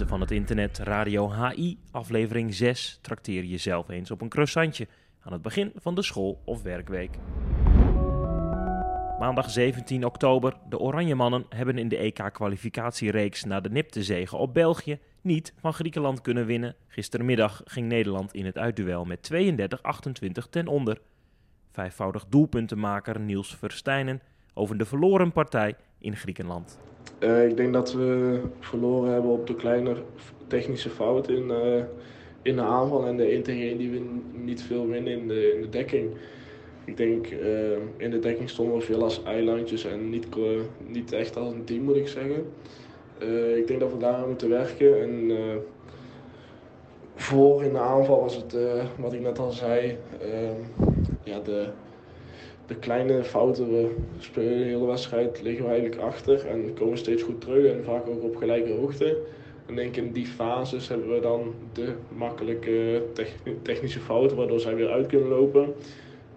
internet Radio HI, aflevering 6. Trakteer jezelf eens op een croissantje aan het begin van de school- of werkweek. Maandag 17 oktober. De Oranje Mannen hebben in de EK-kwalificatiereeks na de nipte zegen op België niet van Griekenland kunnen winnen. Gistermiddag ging Nederland in het uitduel met 32-28 ten onder. Vijfvoudig doelpuntenmaker Niels Verstijnen over de verloren partij in Griekenland. Uh, ik denk dat we verloren hebben op de kleine technische fout in, uh, in de aanval en de 1 tegen 1 die we niet veel winnen in de, in de dekking. Ik denk uh, in de dekking stonden we veel als eilandjes en niet, niet echt als een team moet ik zeggen. ik denk dat we daar moeten werken en voor in de aanval was het wat ik net al zei, ja, de, de kleine fouten, we spelen de hele wedstrijd, liggen we eigenlijk achter en komen steeds goed terug en vaak ook op gelijke hoogte. En denk in die fases hebben we dan de makkelijke technische fouten waardoor zij weer uit kunnen lopen.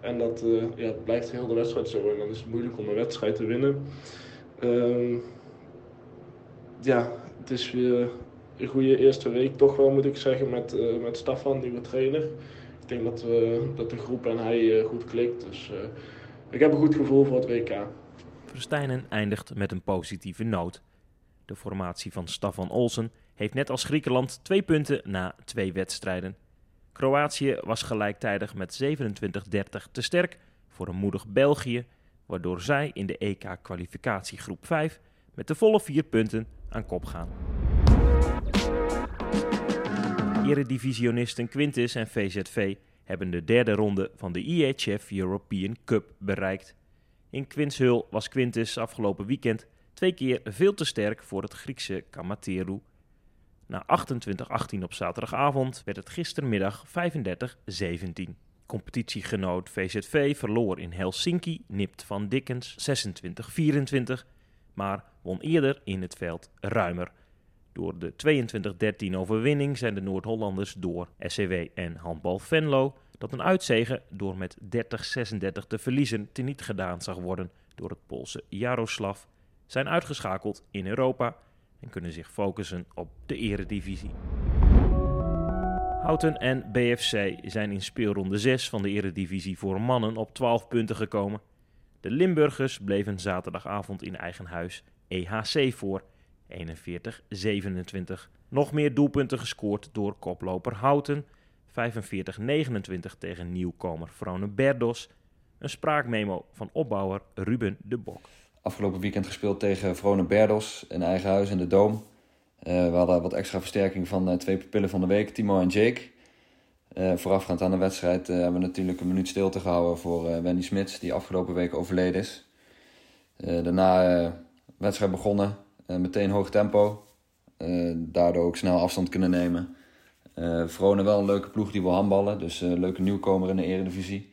En dat uh, ja, blijft heel de wedstrijd zo en dan is het moeilijk om een wedstrijd te winnen. Um, ja, het is weer een goede eerste week toch wel moet ik zeggen met, uh, met Stefan, nieuwe trainer. Ik denk dat, we, dat de groep en hij uh, goed klikt. Dus ik heb een goed gevoel voor het WK. Verstijnen eindigt met een positieve noot. De formatie van Stefan Olsen heeft net als Griekenland twee punten na twee wedstrijden. Kroatië was gelijktijdig met 27-30 te sterk voor een moedig België, waardoor zij in de EK-kwalificatiegroep 5 met de volle vier punten aan kop gaan. Eredivisionisten Quintus en VZV hebben de derde ronde van de EHF European Cup bereikt. In Quinshul was Quintus afgelopen weekend twee keer veel te sterk voor het Griekse Kamateru. Na 28-18 op zaterdagavond werd het gistermiddag 35-17. Competitiegenoot VZV verloor in Helsinki, nipt van Dickens 26-24, maar won eerder in het veld ruimer. Door de 22-13 overwinning zijn de Noord-Hollanders door SCW en Handbal Venlo dat een uitzegen door met 30-36 te verliezen teniet gedaan zag worden door het Poolse Jaroslav, zijn uitgeschakeld in Europa en kunnen zich focussen op de eredivisie. Houten en BFC zijn in speelronde 6 van de eredivisie voor mannen op 12 punten gekomen. De Limburgers bleven zaterdagavond in eigen huis EHC voor 41-27. Nog meer doelpunten gescoord door koploper Houten 45-29 tegen nieuwkomer Berdos. Een spraakmemo van opbouwer Ruben de Bok. Afgelopen weekend gespeeld tegen Vrone Berdos in eigen huis in de Doom. Uh, we hadden wat extra versterking van uh, twee pupillen van de week, Timo en Jake. Uh, voorafgaand aan de wedstrijd hebben we natuurlijk een minuut stilte gehouden voor Wendy Smits, die afgelopen week overleden is. daarna wedstrijd begonnen, meteen hoog tempo. daardoor ook snel afstand kunnen nemen. Uh, Vrone wel een leuke ploeg die wil handballen, dus een leuke nieuwkomer in de eredivisie.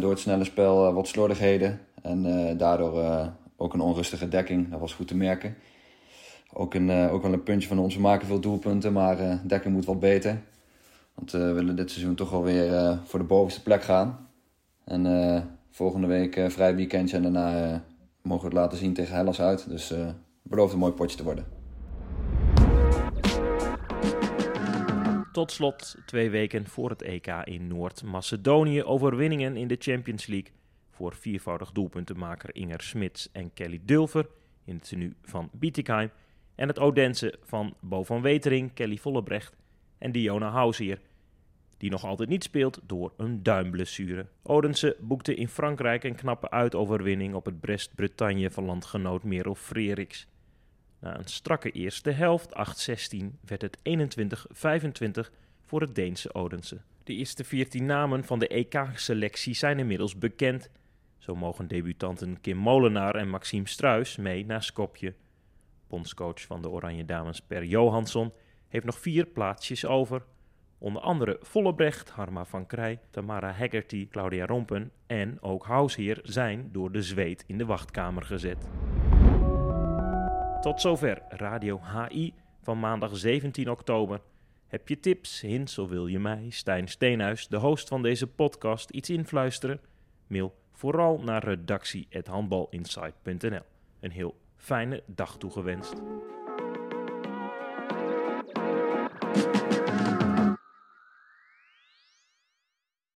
Door het snelle spel wat slordigheden en daardoor ook een onrustige dekking. Dat was goed te merken. Ook, een, ook wel een puntje van ons. We maken veel doelpunten, maar dekking moet wat beter. Want we willen dit seizoen toch alweer voor de bovenste plek gaan. En volgende week vrij weekendje en daarna mogen we het laten zien tegen Hellas uit. Dus belooft een mooi potje te worden. Tot slot, twee weken voor het EK in Noord-Macedonië, overwinningen in de Champions League voor viervoudig doelpuntenmaker Inger Smits en Kelly Dulver in het tenue van Bietigheim en het Odense van Bo van Wetering, Kelly Vollebrecht en Diona Housier, die nog altijd niet speelt door een duimblessure. Odense boekte in Frankrijk een knappe uitoverwinning op het Brest-Bretagne van landgenoot Merel Freriks. Na een strakke eerste helft, 8-16, werd het 21-25 voor het Deense Odense. De eerste 14 namen van de EK-selectie zijn inmiddels bekend. Zo mogen debutanten Kim Molenaar en Maxime Struis mee naar Skopje. Bondscoach van de Oranje Dames Per Johansson heeft nog vier plaatsjes over. Onder andere Vollebrecht, Harma van Krij, Tamara Haggerty, Claudia Rompen en ook Hausheer zijn door de zweet in de wachtkamer gezet. Tot zover Radio HI van maandag 17 oktober. Heb je tips, hints of wil je mij, Stijn Steenhuis, de host van deze podcast, iets influisteren? Mail vooral naar redactie.handbalinsight.nl. Een heel fijne dag toegewenst.